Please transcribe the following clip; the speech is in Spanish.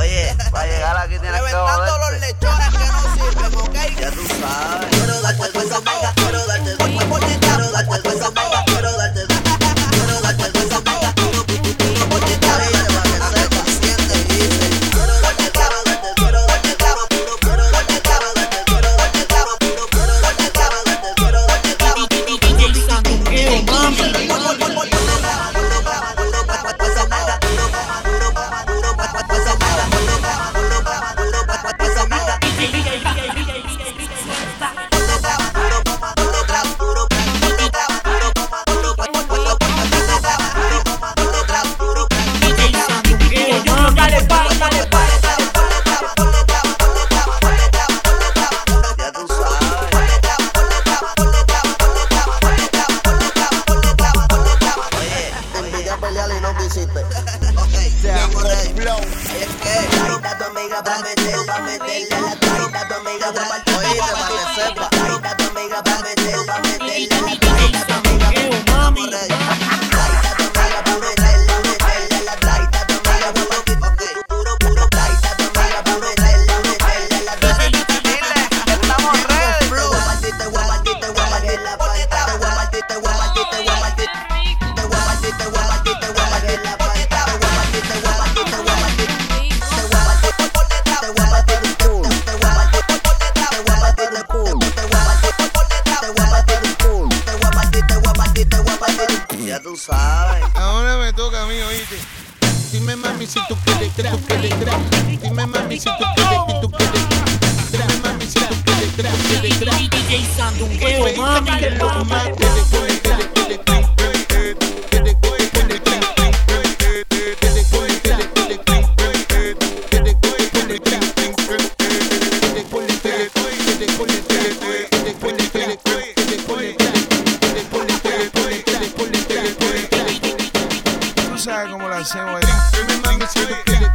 Oye, para llegar aquí tienes que Reventando los lechones que no sirven, ¿ok? Ya tú sabes. hiciste. Te amo. Es que, carita amiga pa' meter, pa' meterle la carita tu amiga pa' partir, que sepa. Ya tú sabes. Ahora me toca a mí, oíste. Dime mami si tú quieres que tú quieres Dime mami si tú quieres que tú quieres Dime mami si tú quieres que DJ dancing with it. Remember to look at it.